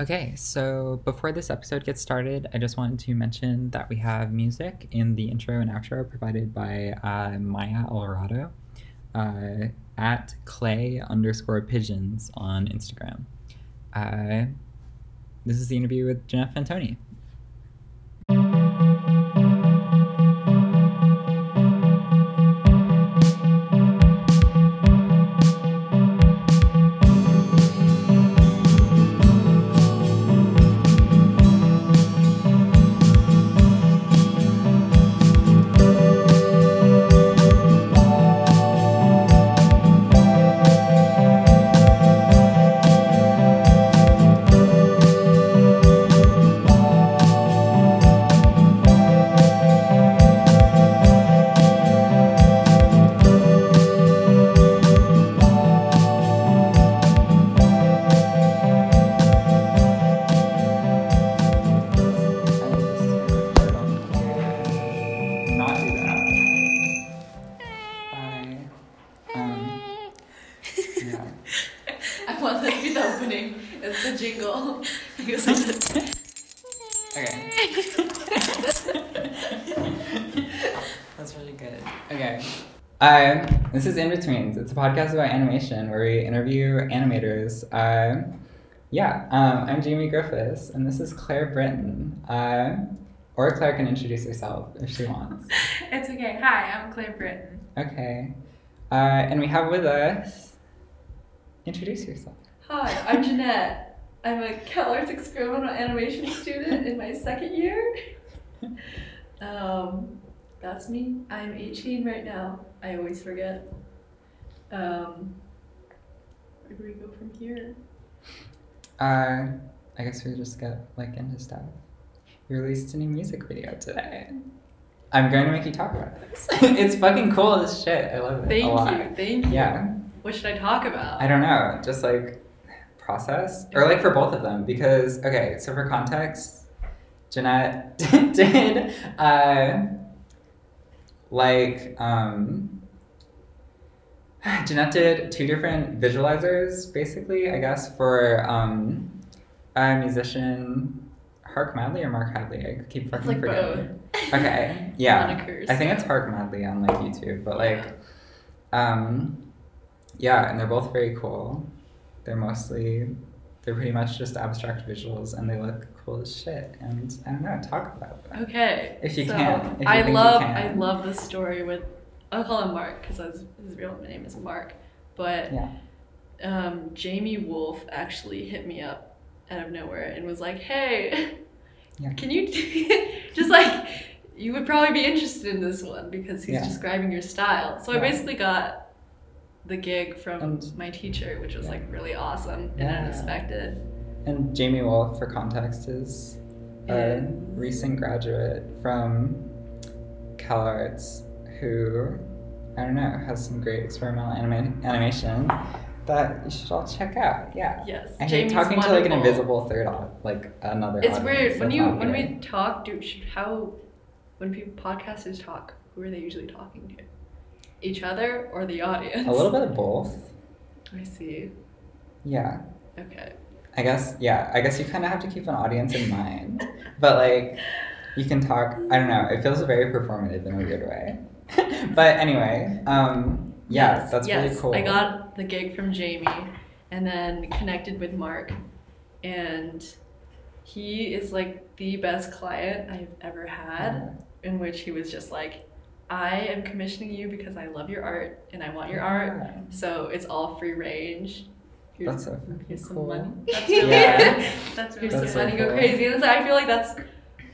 Okay, so before this episode gets started, I just wanted to mention that we have music in the intro and outro provided by uh, Maya Alvarado uh, at clay underscore pigeons on Instagram. Uh, this is the interview with Jeanette Fantoni. Um, this is In Betweens. It's a podcast about animation where we interview animators. Um, yeah, um, I'm Jamie Griffiths, and this is Claire Britton. Um, or Claire can introduce herself if she wants. It's okay. Hi, I'm Claire Britton. Okay. Uh, and we have with us. Introduce yourself. Hi, I'm Jeanette. I'm a CalArts experimental animation student in my second year. Um, that's me. I'm 18 right now. I always forget. Um, where do we go from here? Uh, I guess we just get like into stuff. You released a new music video today. I'm going to make you talk about this. it's fucking cool as shit. I love it. Thank a lot. you. Thank you. Yeah. What should I talk about? I don't know. Just like process or like for both of them because okay. So for context, Jeanette did uh like um. Jeanette did two different visualizers, basically, I guess, for um, a musician, Hark Madley or Mark Hadley. I keep fucking like forgetting. both. Okay, yeah. Monikers. I think it's Hark Madley on like YouTube, but like, um, yeah, and they're both very cool. They're mostly, they're pretty much just abstract visuals, and they look cool as shit. And I don't know, talk about them. Okay. If you so can, if you I love. I love this story with I'll call him Mark because his, his real name is Mark. But Yeah. um, Jamie Wolf actually hit me up out of nowhere and was like, "Hey, Yeah. can you just like you would probably be interested in this one because he's Yeah. describing your style." So I basically got the gig from And- my teacher, which was Yeah. like really awesome and Yeah. unexpected. And Jamie Wolf, for context, is a Is- recent graduate from CalArts who, I don't know, has some great experimental anima- animation that you should all check out. Yeah. Yes, I hate Jamie's talking to like an invisible third, like another. It's weird when you when we talk. Do how when people podcasters talk? Who are they usually talking to? Each other or the audience? A little bit of both. I see. Yeah. Okay. I guess. Yeah. I guess you kind of have to keep an audience in mind, but like, you can talk. I don't know. It feels very performative in a weird way. but anyway, um, yeah, Yes, that's yes. really cool. I got the gig from Jamie, and then connected with Mark, and he is like the best client I've ever had. In which he was just like, "I am commissioning you because I love your art and I want your art." So it's all free range. Here's, That's so fucking here's some money. That's really Yeah. That's Here's That's some so money. Go crazy. And so I feel like that's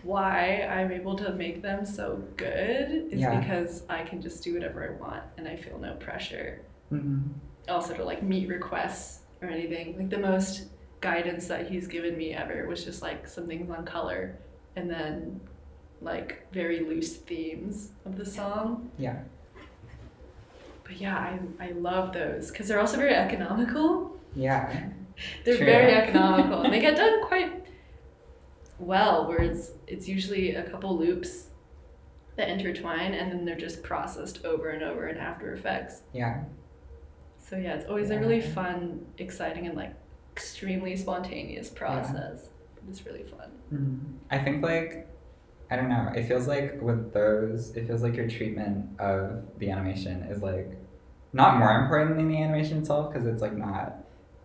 why I'm able to make them so good. Is Yeah. because I can just do whatever I want and I feel no pressure. Mhm. Also to like meet requests or anything. Like the most guidance that he's given me ever was just like some things on color and then like very loose themes of the song. Yeah. But yeah, I, I love those because they're also very economical. Yeah. They're True. very economical and they get done quite well, where it's, it's usually a couple loops that intertwine and then they're just processed over and over in After Effects. Yeah. So yeah, it's always a really fun, exciting, and like extremely spontaneous process. It's really fun. Mm. I think like I don't know. It feels like with those, it feels like your treatment of the animation is like not more important than the animation itself because it's like not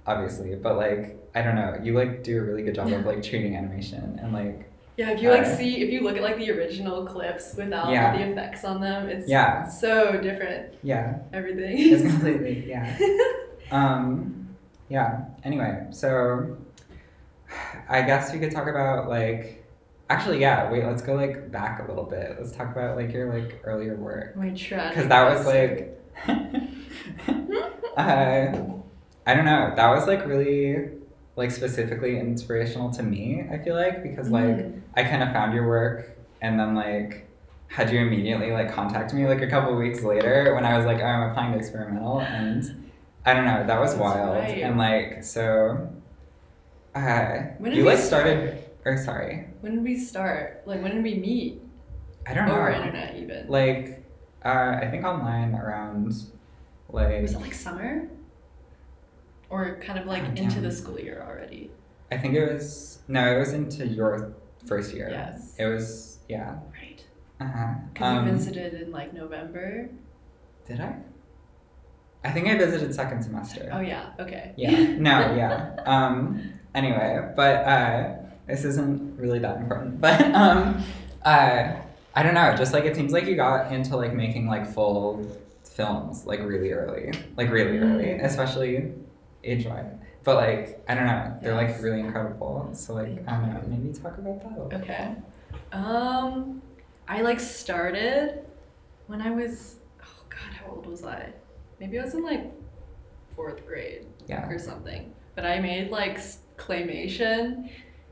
obviously, but like I don't know. You like do a really good job of like treating animation and like Yeah, if you like Uh, see if you look at like the original clips without Yeah. the effects on them, it's Yeah. so different. yeah, Everything. it's completely yeah. Um, yeah. Anyway, so I guess we could talk about like actually yeah. Wait, let's go like back a little bit. Let's talk about like your like earlier work. My tragic. because that was like uh, i don't know that was like really like specifically inspirational to me i feel like because like Mm. i kind of found your work and then like had you immediately like contact me like a couple weeks later when i was like oh i'm applying to experimental and i don't know that was That's wild right. and like so uh When you like start? started or sorry When did we start? Like when did we meet? i don't know Over internet even. like uh i think online around like was it like summer? Or kind of like Oh, into the school year already? I think it was no, it was into your first year. Yes. It was yeah. Right. Uh-huh. Because you visited in like November. Did I? I think I visited second semester. Oh yeah. Okay. Yeah. No. Yeah. Um. Anyway, but uh, this isn't really that important. But um, uh, I don't know. Just like it seems like you got into like making like full films like really early, like really early, Mm. especially age wise. But like I don't know, they're like really incredible. So like I don't know, maybe talk about that. A little. Okay. Um, I like started when I was oh god, how old was I? Maybe I was in like fourth grade Yeah. or something. But I made like claymation,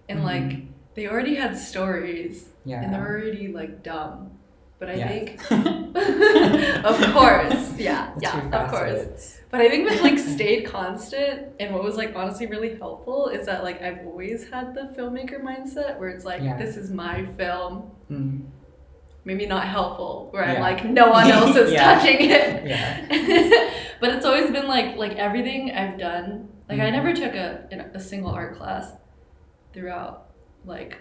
and like Mhm. they already had stories, Yeah. and they're already like dumb. But I Yeah. think, of course, yeah, yeah, of course. But I think what like stayed constant and what was like honestly really helpful is that like I've always had the filmmaker mindset where it's like Yeah. this is my film. Mm. Maybe not helpful where I'm like no one else is touching it. Yeah. but it's always been like like everything I've done. Like I Mhm. never took a a single art class throughout like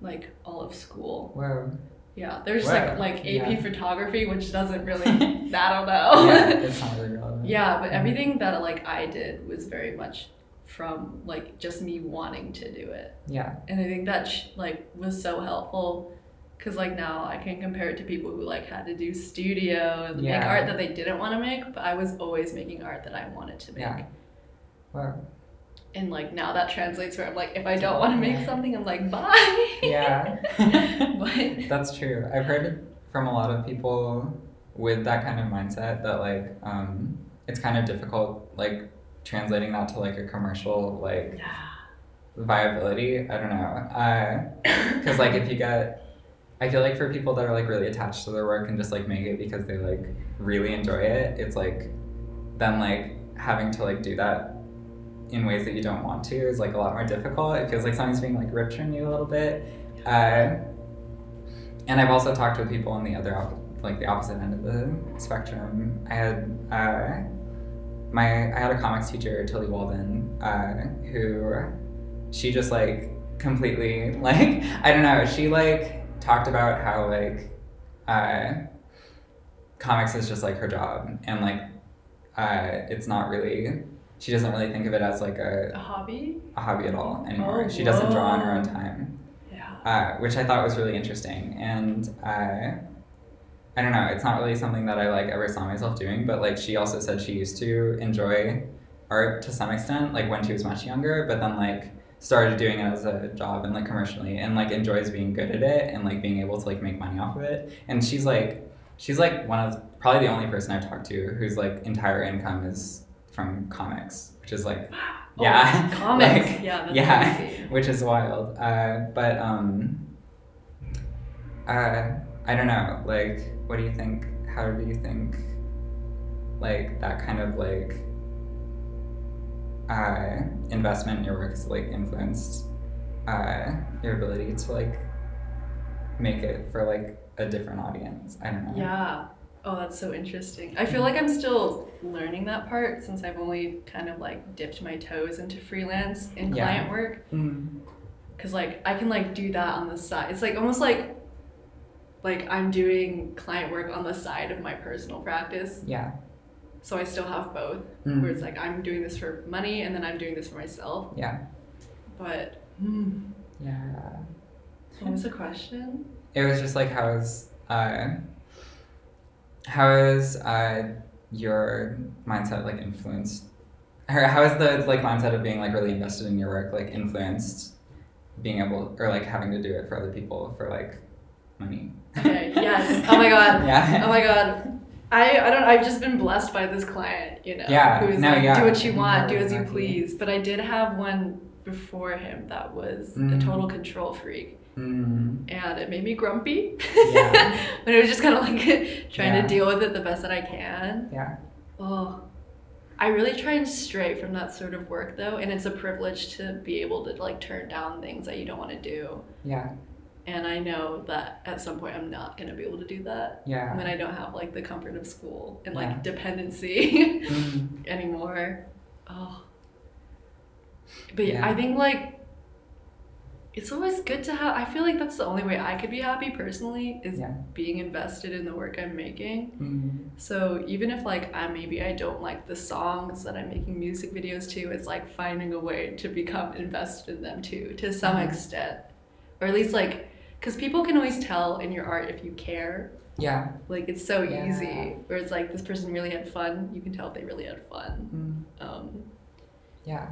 like all of school. Whoa. Yeah, there's Wow. like like AP Yeah. photography, which doesn't really I don't know. yeah, it's not really relevant. Yeah, but Mhm. everything that like I did was very much from like just me wanting to do it, Yeah. and I think that sh- like was so helpful, cause like now I can compare it to people who like had to do studio and make art that they didn't want to make, but I was always making art that I wanted to make, Yeah. Wow. And like now that translates where I'm like if I don't want to make something, I'm like bye. Yeah. but That's true. I've heard from a lot of people with that kind of mindset that like um, it's kind of difficult like translating that to like a commercial like yeah, viability. I don't know. Because like if you get, I feel like for people that are like really attached to their work and just like make it because they like really enjoy it, it's like then like having to like do that in ways that you don't want to is like a lot more difficult. It feels like something's being like ripped from you a little bit. Uh, and I've also talked with people on the other op- like the opposite end of the spectrum. I had uh, my I had a comics teacher, Tilly Walden, uh, who she just like completely like I don't know. She like talked about how like uh, comics is just like her job, and like uh, it's not really. She doesn't really think of it as like a, a hobby. a hobby at all anymore. Oh, she doesn't draw on her own time Yeah. uh, which I thought was really interesting. And uh, I don't know, it's not really something that I like ever saw myself doing, but like she also said she used to enjoy art to some extent, like when she was much younger, but then like started doing it as a job and like commercially and like enjoys being good at it and like being able to like make money off of it. And she's like, she's like one of probably the only person I've talked to whose like entire income is from comics, which is like, Oh, yeah, comics. like, yeah, that's yeah. crazy. which is wild. Uh, but um, uh, I don't know. Like, what do you think? How do you think? Like that kind of like uh, investment in your work has like influenced uh, your ability to like make it for like a different audience. I don't know. Yeah. Oh, that's so interesting. I feel like I'm still learning that part since I've only kind of like dipped my toes into freelance and Yeah. client work. Mm. Cause like I can like do that on the side. It's like almost like like I'm doing client work on the side of my personal practice. Yeah. So I still have both. Mm. Where it's like I'm doing this for money and then I'm doing this for myself. Yeah. But hmm, Yeah. what was the question? It was just like how is uh how is uh your mindset like influenced or how is the like mindset of being like really invested in your work like influenced being able or like having to do it for other people for like money? Okay, yes. Oh my god. Yeah. Oh my god. I, I don't I've just been blessed by this client, you know, Yeah, who is no, like yeah. do what you want, do Yeah, as you exactly. please. But I did have one before him that was Mm. a total control freak. Mm. And it made me grumpy. Yeah. but it was just kinda like trying Yeah. to deal with it the best that I can. Yeah. Oh. I really try and stray from that sort of work though, and it's a privilege to be able to like turn down things that you don't want to do. Yeah. And I know that at some point I'm not gonna be able to do that. Yeah. when I don't have like the comfort of school and like Yeah. dependency Mm. anymore. Oh. But. Yeah. I think like it's always good to have I feel like that's the only way I could be happy personally is Yeah. being invested in the work I'm making. Mm. So even if like I maybe I don't like the songs that I'm making music videos to, it's like finding a way to become invested in them too, to some Mhm. extent. Or at least like because people can always tell in your art if you care Yeah. like it's so Yeah. easy. Where it's like this person really had fun. You can tell if they really had fun. Mm. Um, Yeah.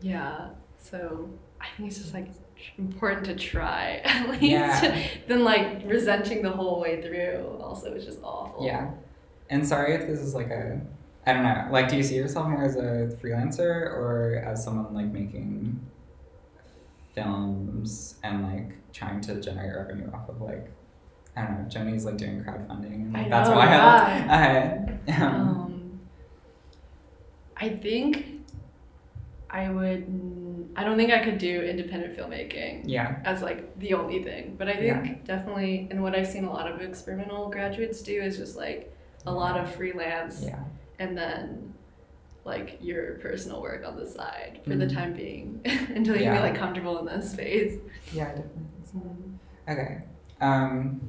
yeah. So I think it's just like important to try at least. Yeah. Than like resenting the whole way through. Also, it's just awful. Yeah. And sorry if this is like a I don't know. Like do you see yourself more as a freelancer or as someone like making films and like trying to generate revenue off of like I don't know, Joni's like doing crowdfunding and like, I that's know, wild. Uh, um, Um, I think I would. I don't think I could do independent filmmaking. yeah. as like the only thing. But I think definitely, and what I've seen a lot of experimental graduates do is just like a lot of freelance Yeah. and then like your personal work on the side for the Mhm. time being until you Yeah. feel like comfortable in this space. Yeah, definitely think so. Okay. Um,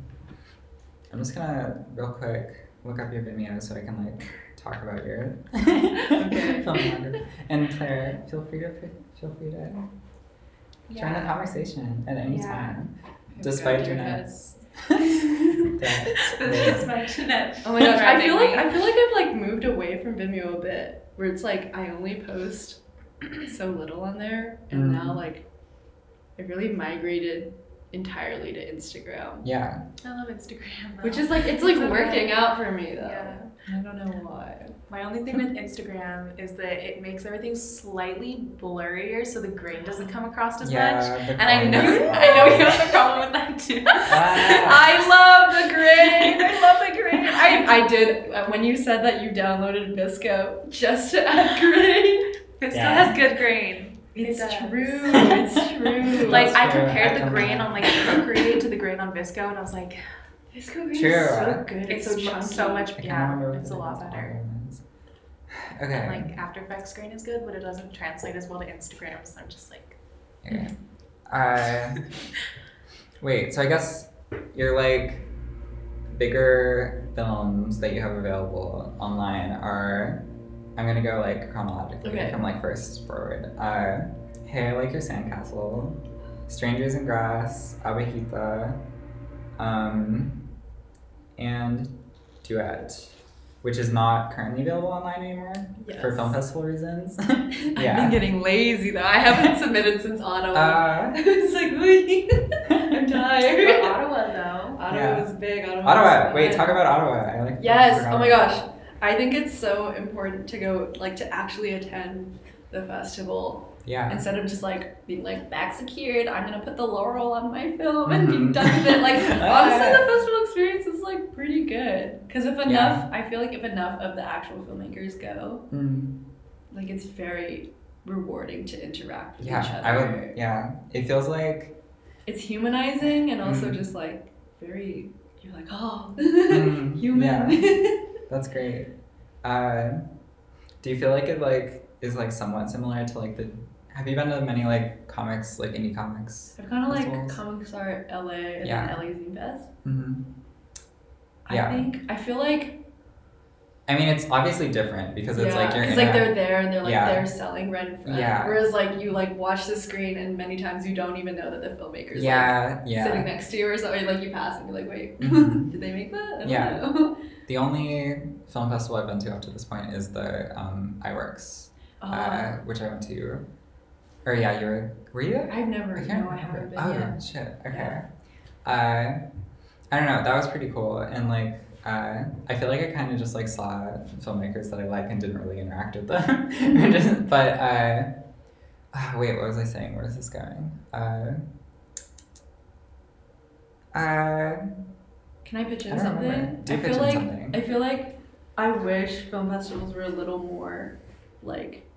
I'm just gonna real quick look up your Vimeo so I can like talk about your Okay. filmography. And Claire, feel free to feel free to join the conversation at any Yeah. time, despite your Jeanette's. This is that- my Jeanette. Oh my gosh, I feel like I feel like I've like moved away from Vimeo a bit, where it's like I only post so little on there, and Mm. now like I really migrated entirely to Instagram. yeah. I love Instagram. Though. Which is like it's like so working good. out for me though. Yeah. I don't know why. My only thing with Instagram is that it makes everything slightly blurrier, so the grain doesn't come across as much. Yeah. the And I know. I know you have a problem with that too. Ah. I love the grain. I love the grain. I, I did uh, when you said that you downloaded VSCO just to add grain. It still Yeah. has good grain. It's does. true. It's true. Like I That's true. compared I the grain on like Procreate to the grain on VSCO, and I was like, VSCO grain True. is so good. it's, It's, so so, chunky. so much. I Yeah, it's a lot better. is. Okay. And like After Effects screen is good, but it doesn't translate as well to Instagram. So I'm just like, Okay. Uh, wait, so I guess you're like bigger films that you have available online are I'm gonna go like chronologically Okay. from like first forward. Uh, hey, I like your sandcastle, Strangers in Grass, Abejita, um, and Duet, which is not currently available online anymore for film festival reasons. I've been getting lazy though. I haven't submitted since Ottawa. Uh, it's like, wait, I'm but tired. Ottawa though. Ottawa Yeah. was big. Ottawa. Ottawa. was Wait, fun. talk about Ottawa. I like. Yes. Oh my gosh. I think it's so important to go, like, to actually attend the festival that. Yeah. instead of just like being like back secured. I'm gonna put the laurel on my film and be Mhm. done with it. Like, Ah. honestly, the festival experience is like pretty good because if enough, I feel like if enough of the actual filmmakers go, Mm. like, it's very rewarding to interact with each Yeah. other. I would. Yeah. It feels like. It's humanizing and also Mhm. just like very. you're like, oh, Mm, human. That's great. Uh, do you feel like it like is like somewhat similar to like the? Have you been to many like comics like indie comics? I've gone to like Comics Art LA and Yeah. LA Zine Fest. Mm-hmm. I Yeah. think I feel like I mean, it's obviously different because it's like you're in because like they're there and they're like Yeah. they're selling front. Yeah. Whereas like you like watch the screen and many times you don't even know that the filmmaker's yeah, like yeah. sitting next to you or something. Like you pass and you're like, wait, Mhm. did they make that? I don't Yeah. know. The only film festival I've been to up to this point is the um, Eyeworks, uh, Uh, which I went to. Or yeah, you were. Were you? I've never. I can't no, I haven't been oh yet. shit. Okay. Uh, I don't know. That was pretty cool, and like. Uh, I feel like I kind of just like saw filmmakers that I like and didn't really interact with them. Just- but uh, ah, wait, what was I saying? Where is this going? Uh, uh, Can I pitch in don't something? remember. Do I pitch feel in like something. I feel like I wish film festivals were a little more like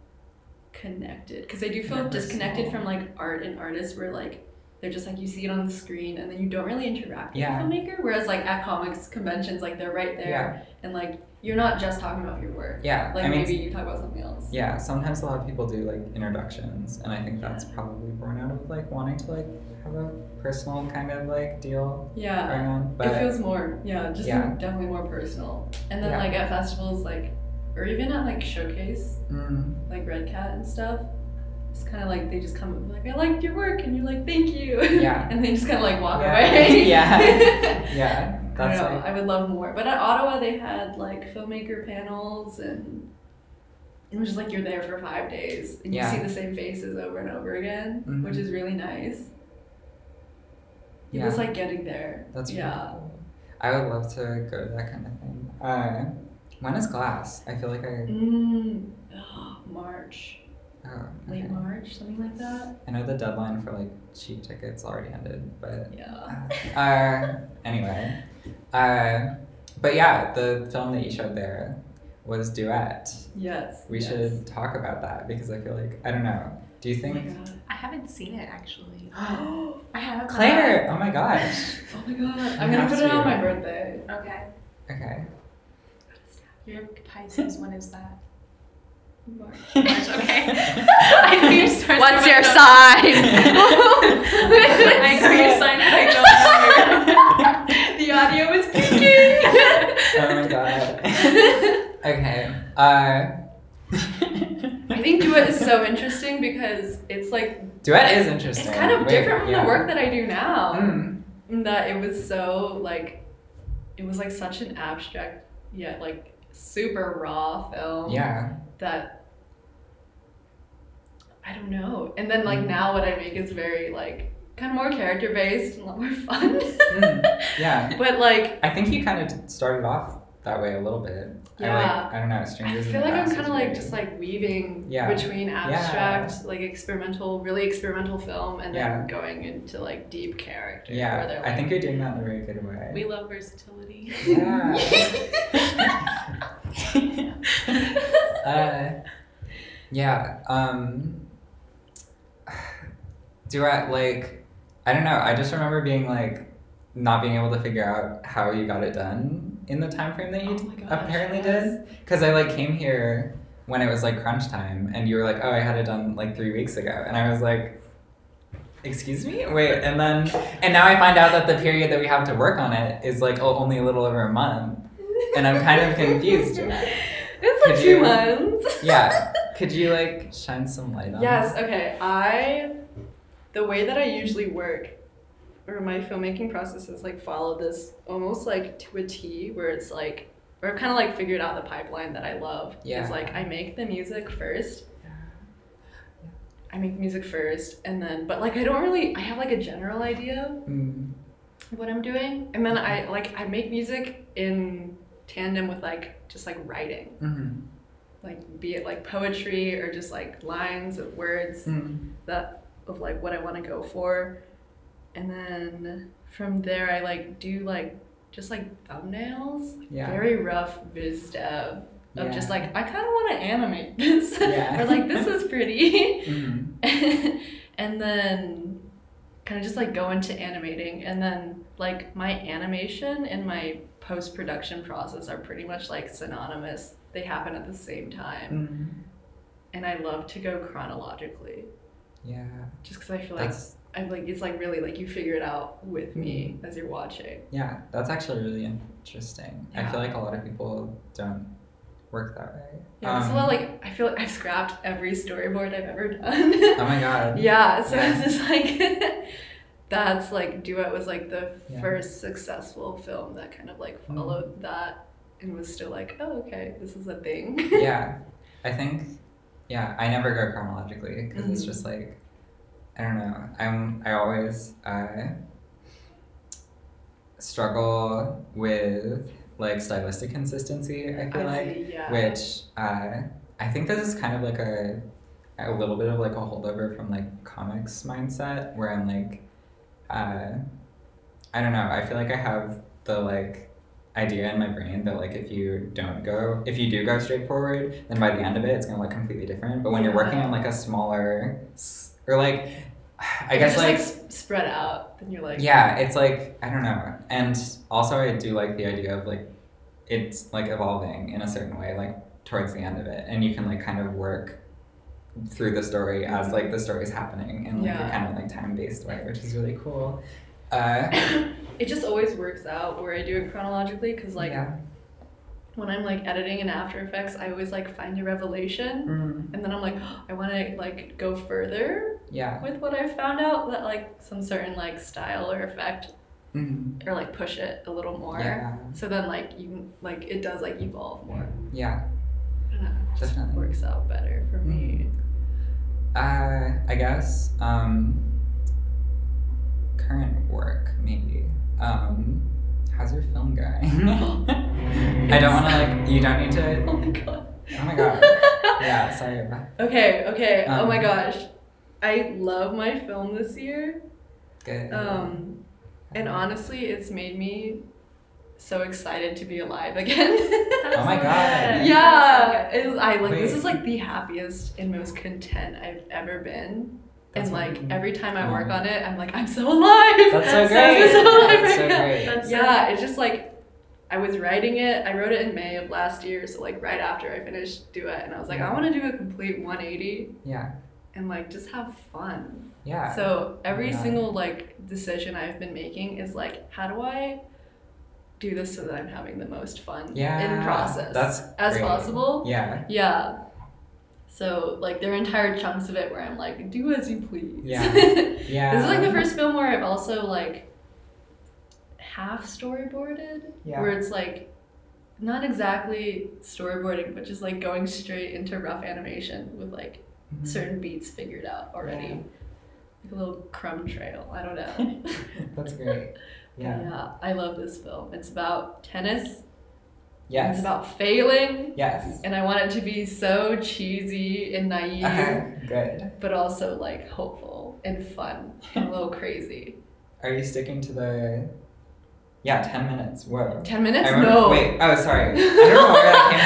connected because I do feel disconnected from like art and artists where like they're just like you see it on the screen and then you don't really interact with Yeah. the filmmaker. Whereas like at comics conventions, like they're right there and like you're not just talking about your work. yeah. Like I mean, maybe you talk about something else. Yeah, sometimes a lot of people do like introductions, and I think that's probably born out of like wanting to like have a personal kind of like deal Yeah. going on. But it feels more, yeah, just Yeah. definitely more personal. And then Yeah. like at festivals, like, or even at like showcase, mm, like REDCAT and stuff. It's kind of like they just come and be like, I liked your work, and you're like, thank you. Yeah. and they just kind of like walk Yeah. away. Yeah. yeah, I that's don't know. I would love more. But at Ottawa, they had like filmmaker panels, and it was just like you're there for five days, and Yeah. you see the same faces over and over again, Mhm. which is really nice. It yeah, was like getting there. that's really yeah. cool. I would love to go to that kind of thing. Uh, when is GLAS? I feel like I Mm, oh, March, oh, late. March, something like that. I know the deadline for like cheap tickets already ended, but Yeah. uh, anyway, uh, but yeah, the film that you showed there was Duet. Yes. We yes. should talk about that because I feel like I don't know. Do you Oh think god. I haven't seen it actually. oh I have Claire? Oh my gosh. Oh my god. You I'm gonna have put it on my birthday. Okay. Okay. You're Pisces. when is that? March. March, okay. I know your sign. What's but your sign? I know your sign, I don't know. the audio is peaking. Oh my god. Okay. Uh, I think duet is so interesting because it's like Duet is interesting. it's kind of Wait, different from yeah. the work that I do now. Mm. In that it was so like it was like such an abstract yet like super raw film Yeah. that I don't know. And then like Mhm. now what I make is very like kind of more character based and a lot more fun. Mm, yeah. but like I think you kind of started off that way a little bit. I Yeah. like. I don't know. I Strangers. in feel like I'm kind of like just like weaving Yeah. between abstract, like experimental, really experimental film, and then going into like deep character. Yeah. they're, I think you're doing that in a very good way. We love versatility. Yeah. uh, yeah. Um, do I like? I don't know. I just remember being like not being able to figure out how you got it done in the time frame that you Oh gosh, apparently yes. did. Because I like came here when it was like crunch time, and you were like, "Oh, I had it done like three weeks ago," and I was like. Excuse me? Wait, and then and now I find out that the period that we have to work on it is like oh, only a little over a month. And I'm kind of confused. It's like Could two you- months. Yeah. Could you like shine some light on Yes, okay. I the way that I usually work or my filmmaking process is like follow this almost like to a T where it's like or kind of like figured out the pipeline that I love. Yeah. It's like I make the music first. Yeah. I make the music first and then but like I don't really I have like a general idea Mm, of what I'm doing and then I like I make music in tandem with like just like writing mhm, like be it like poetry or just like lines of words mm, that of like what I want to go for. And then from there I like do like just like thumbnails. Yeah. Very rough viz dev of just like I kind of want to animate this Yeah. or like this is pretty. mhm. and then kind of just like go into animating and then like my animation and my post production process are pretty much like synonymous. They happen at the same time. Mm. And I love to go chronologically Yeah. just because I feel like That's I'm like it's like really like you figure it out with me as you're watching. yeah. That's actually really interesting. I feel like a lot of people don't work that way. Yeah, it's a Um, lot like I feel like I've scrapped every storyboard I've ever done. Oh my god. Yeah, so Yeah. it's just like that's like Duet was like the Yeah. first successful film that kind of like Mhm. followed that and was still like, oh okay, this is a thing. yeah, I think yeah. I never go chronologically because it's Mhm. just like I don't know. I'm I always uh, struggle with like stylistic consistency. I feel like. see, yeah. which uh, I think this is kind of like a a little bit of like a holdover from like comics mindset where I'm like uh, I don't know I feel like I have the like idea in my brain that like if you don't go if you do go straight forward then by the end of it it's gonna look completely different but when you're working on like a smaller or like I guess like like spread out, then you're like yeah, it's like I don't know, and also I do like the idea of like it's like evolving in a certain way, like towards the end of it, and you can like kind of work through the story as like the story is happening in like a kind of like time based way, which is really cool. Uh, it just always works out where I do it chronologically because like yeah. when I'm like editing in After Effects, I always like find a revelation Mm, and then I'm like, I want to like go further yeah. with what I found out that like some certain like style or effect Mm, or like push it a little more. yeah. So then like you like it does like evolve more. Yeah. I don't know. Definitely. works out better for me. Uh, I guess um, current work maybe. Um, how's your film going? I don't want to like. You don't need to. Oh my god. Oh my god. Yeah. Sorry. about- Okay, okay. oh my Um, gosh. I love my film this year. Good. Um and honestly, it's made me so excited to be alive again. Oh my God. yeah, it's, I like this is like the happiest and most content I've ever been. That's and like amazing. every time I work on it, I'm like, I'm so alive. That's so That's so great. I'm so alive That's so right now. great. That's so yeah, it's just like I was writing it. I wrote it in May of last year, so like right after I finished Duet, and I was like, I want to do a complete 180 Yeah. And like just have fun. Yeah. So every oh Yeah. single like decision I've been making is like, how do I do this so that I'm having the most fun yeah. in process That's as great. possible? Yeah. Yeah. So like there are entire chunks of it where I'm like, do as you please. Yeah. Yeah. this is like the first film where I've also like half storyboarded, Yeah. where it's like not exactly storyboarding, but just like going straight into rough animation with like Mhm. certain beats figured out already. Yeah. Like a little crumb trail. I don't know. That's great. Yeah. yeah, I love this film. It's about tennis. Yes. It's about failing. yes. And I want it to be so cheesy and naive, Good. but also like hopeful and fun and a little crazy. Are you sticking to the? Yeah, ten minutes. Whoa. 10 minutes? I remember, no. Wait. Oh, sorry. I don't know where that came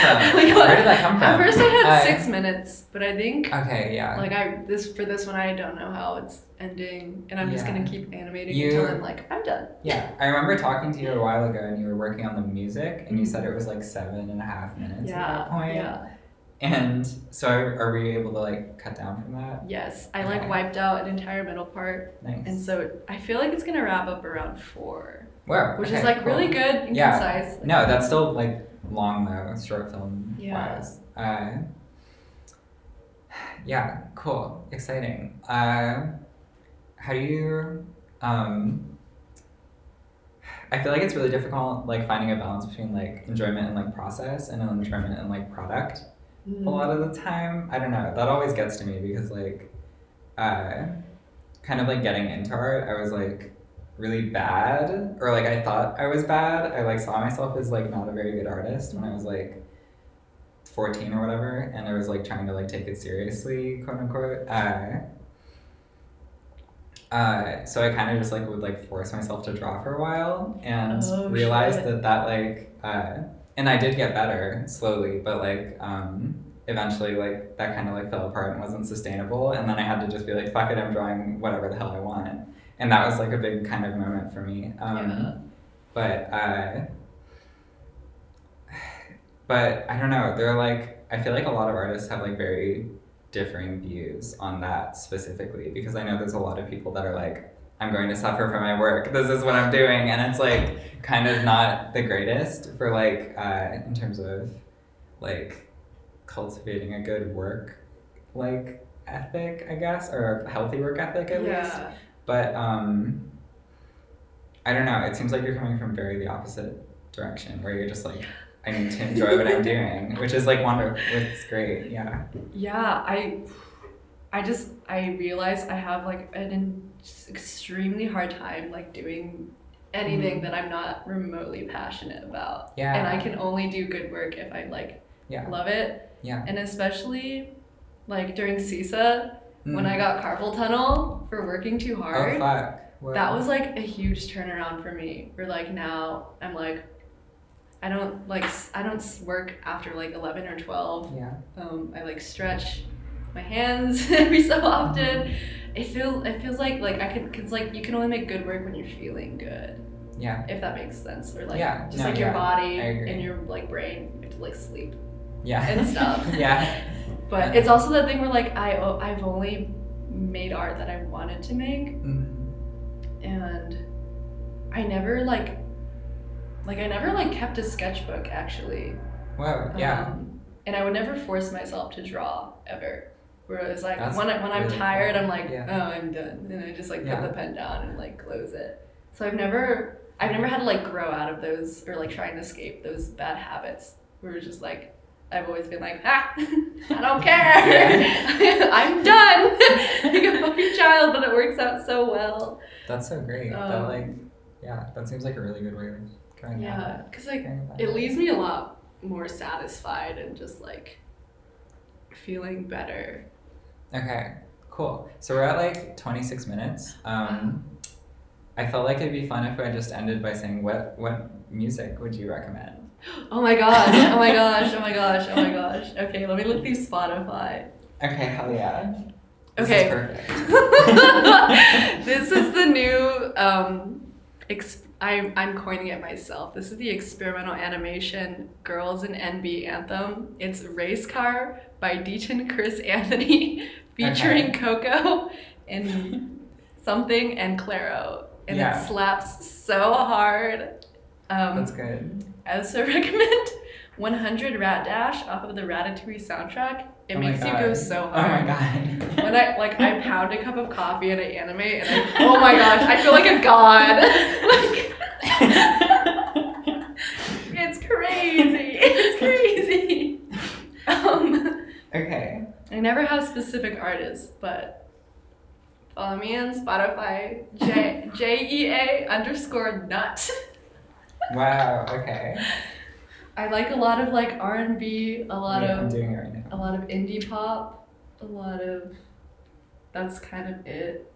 from. God. Where did that come from? At first I had Uh, six minutes, but I think Okay. Yeah. like I this for this one I don't know how it's ending, and I'm just gonna keep animating You- until I'm like I'm done. Yeah, I remember talking to you a while ago, and you were working on the music, and you said it was like seven and a half minutes at that point. yeah. And so, are, we able to like cut down from that? Yes, I like Okay. wiped out an entire middle part, Nice. and so I feel like it's gonna wrap up around four, Wow. which okay, is like cool. really good and Yeah. concise. Like, No, that's still like long though, short film Yeah. wise. Uh, yeah, cool, exciting. Uh, how do you? Um, I feel like it's really difficult, like finding a balance between like enjoyment and like process, and enjoyment and like product. Mm, a lot of the time. I don't know. That always gets to me because like, uh, kind of like getting into art, I was like really bad, or like I thought I was bad. I like saw myself as like not a very good artist when I was like. 14 or whatever and i was like trying to like take it seriously quote unquote uh, uh, so i kind of just like would like force myself to draw for a while and Oh, realized shit. that that like uh, and I did get better slowly, but like um, eventually like that kind of like fell apart and wasn't sustainable. And then I had to just be like, fuck it, I'm drawing whatever the hell I want. and that was like a big kind of moment for me. Um, Yeah. But uh, but I don't know. They're like I feel like a lot of artists have like very differing views on that specifically because I know there's a lot of people that are like I'm going to suffer for my work. This is what I'm doing, and it's like kind of not the greatest for like uh, in terms of like cultivating a good work like ethic, I guess, or a healthy work ethic at least. Yeah. But um, I don't know. It seems like you're coming from very the opposite direction, where you're just like, I need to enjoy what I'm doing, which is like wonderful. It's great. Yeah. Yeah, I I just I realize I have like an in- extremely hard time like doing anything that I'm not remotely passionate about. Yeah. And I can only do good work if I like Yeah. love it. Yeah. And especially like during CSSSA when Mm. I got carpal tunnel for working too Oh hard. fuck. Whoa. that was like a huge turnaround for me. Where like now I'm like I don't like I don't work after like 11 or 12 Yeah. um, I like stretch my hands every so often. It feels it feels like like I can cause like you can only make good work when you're feeling good, Yeah. if that makes sense. Or like Yeah, just no, like your body and your like brain you have to like sleep. Yeah. And stuff. yeah. But Yeah. it's also that thing where like I I've only made art that I wanted to make Mm. and I never like like I never like kept a sketchbook actually. Whoa. Yeah. Um, and I would never force myself to draw ever. Whereas like That's when I, when I'm tired, cool. I'm like, Yeah. oh, I'm done, and I just like Yeah. put the pen down and like close it. So I've never I've never had to like grow out of those or like try and escape those bad habits. Where it's just like I've always been like, ah, I don't care, I'm done. like a fucking child, but it works out so well. That's so great. that Um, like, yeah, that seems like a really good way of going Yeah, because like it. Going about it leaves me a lot more satisfied and just like feeling better. Okay, cool. So we're at like 26 minutes. Um, I felt like it'd be fun if I just ended by saying, what what music would you recommend? Oh my gosh! Oh my gosh! Oh my gosh! Oh my gosh! Okay, let me look through Spotify. Okay, hell yeah. This Okay. is perfect. this is the new. Um, I'm I'm coining it myself. This is the experimental animation "Girls in NB" anthem. It's "Race Car" by Deaton Chris Anthony, featuring Coco and something and Claro, and Yeah. it slaps so hard. Um, That's good. I also recommend 100 Rat Dash off of the Ratatouille soundtrack. It Oh makes you go so hard. Oh my god. When I like I pound a cup of coffee and I animate and I oh my gosh I feel like a god like it's crazy it's crazy um okay. I never have specific artists but follow me on Spotify J J E A underscore nut Wow. Okay. I like a lot of like R and B a lot Wait, of I'm doing it right now. a lot of indie pop, a lot of that's kind of it.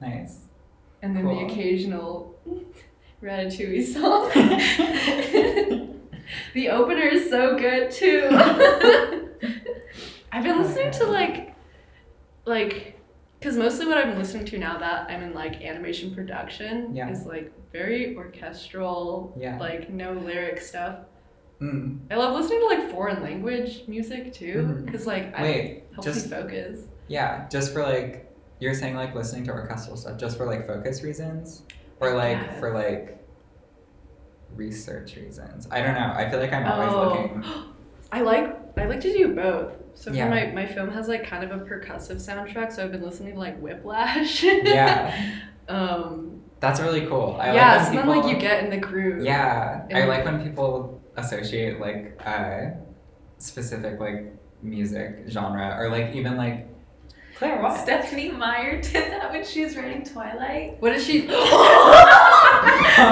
Nice. And then Cool. the occasional Ratatouille song. the opener is so good too. I've been oh, listening to like like because mostly what I'm listening to now that I'm in like animation production Yeah. is like very orchestral, Yeah. like no lyric stuff. Mm. I love listening to like foreign language music too, because like I, Wait, helps just me focus. yeah, just for like you're saying like listening to orchestral stuff just for like focus reasons or like Yeah. for like research reasons. I don't know. I feel like I'm always Oh. looking. I like I like to do both. So for Yeah. my my film has like kind of a percussive soundtrack, so I've been listening to like Whiplash. Yeah. um. That's really cool. I yeah. like so then like you get in the groove. Yeah, I like when people associate like uh, specific like music genre or like even like Claire what? Stephenie Meyer did that when she was writing Twilight. What is she? Oh.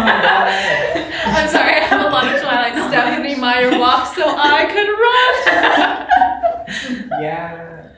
I'm sorry, I have a lot of Twilight knowledge. Stephenie Meyer walks so I could run. Yeah.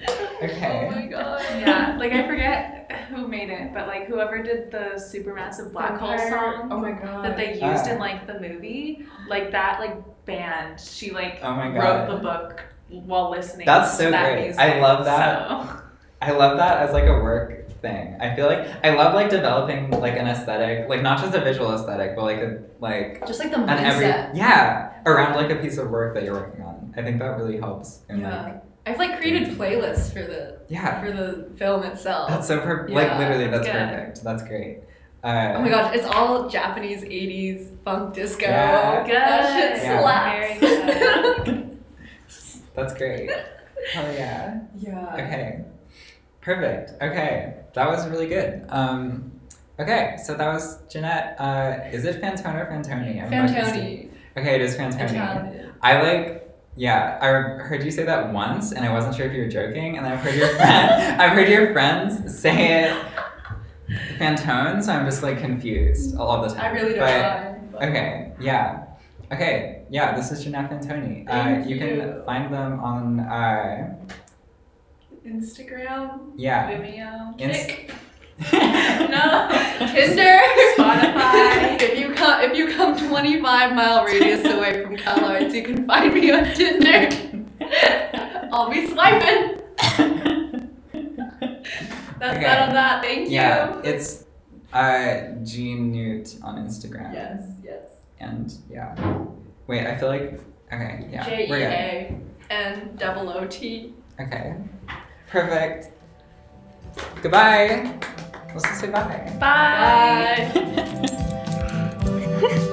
Okay. Oh my god. yeah, like I forget who made it, but like whoever did the supermassive black hole song Oh my god. that they used in like the movie, like that like band, she like Oh my wrote the book while listening. That's to so that great. music. I love that. So. I love that as like a work thing. I feel like I love like developing like an aesthetic, like not just a visual aesthetic, but like a like Just like the an every yeah around like a piece of work that you're working on. I think that really helps. In, Yeah. Like, I've like created playlists for the yeah. for the film itself. That's so per- like literally that's that's good. perfect. That's great. Uh, Oh my gosh, it's all Japanese 80s funk disco. Yeah. Good. That shit Yeah. slaps. Very. That's great. Oh yeah. yeah. Okay. Perfect. Okay. That was really good. Um, okay, so that was Jeanette. Uh, is it Fantone or Fantoni? I'm not used to- Fantoni. Okay, it is Fantoni. I like, yeah, I heard you say that once, and I wasn't sure if you were joking, and I've heard your friend, I've heard your friends say it Fantone, so I'm just like confused all of the time. I really don't But, but- Okay, yeah. Okay, yeah, this is Jeanette Fantoni. Uh, you, you. can find them on, uh, Instagram, yeah. Vimeo. Inst- No. Tinder, Spotify. if you come, if you come 25 mile radius away from CalArts, you can find me on Tinder. I'll be swiping. That's Okay. that on that. Thank you. yeah, it's uh, Jean Newt on Instagram. Yes. Yes. And yeah. Wait, I feel like, okay, yeah. J E. A N double O T. Okay. Perfect. Goodbye. We'll see you. Bye. Bye. Bye.